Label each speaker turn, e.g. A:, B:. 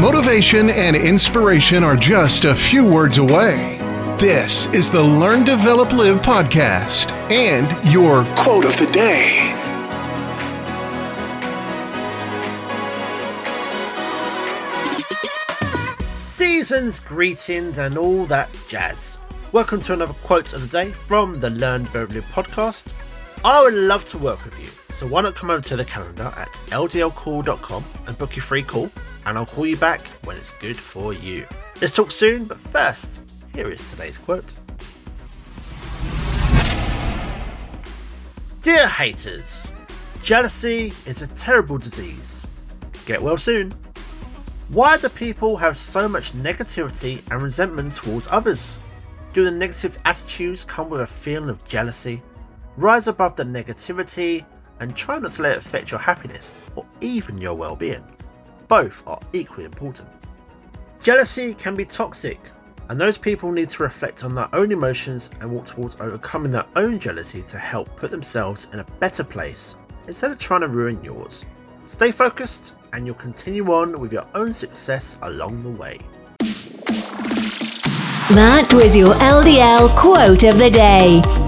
A: Motivation and inspiration are just a few words away. This is the Learn, Develop, Live podcast and your quote of the day.
B: Seasons, greetings, and all that jazz. Welcome to another quote of the day from the Learn, Develop, Live podcast. I would love to work with you, so why not come over to the calendar at ldlcall.com and book your free call, and I'll call you back when it's good for you. Let's talk soon, but first, here is today's quote. Dear haters, jealousy is a terrible disease. Get well soon. Why do people have so much negativity and resentment towards others? Do the negative attitudes come with a feeling of jealousy? Rise above the negativity and try not to let it affect your happiness or even your well being. Both are equally important. Jealousy can be toxic and those people need to reflect on their own emotions and work towards overcoming their own jealousy to help put themselves in a better place instead of trying to ruin yours. Stay focused and you'll continue on with your own success along the way.
C: That was your LDL quote of the day.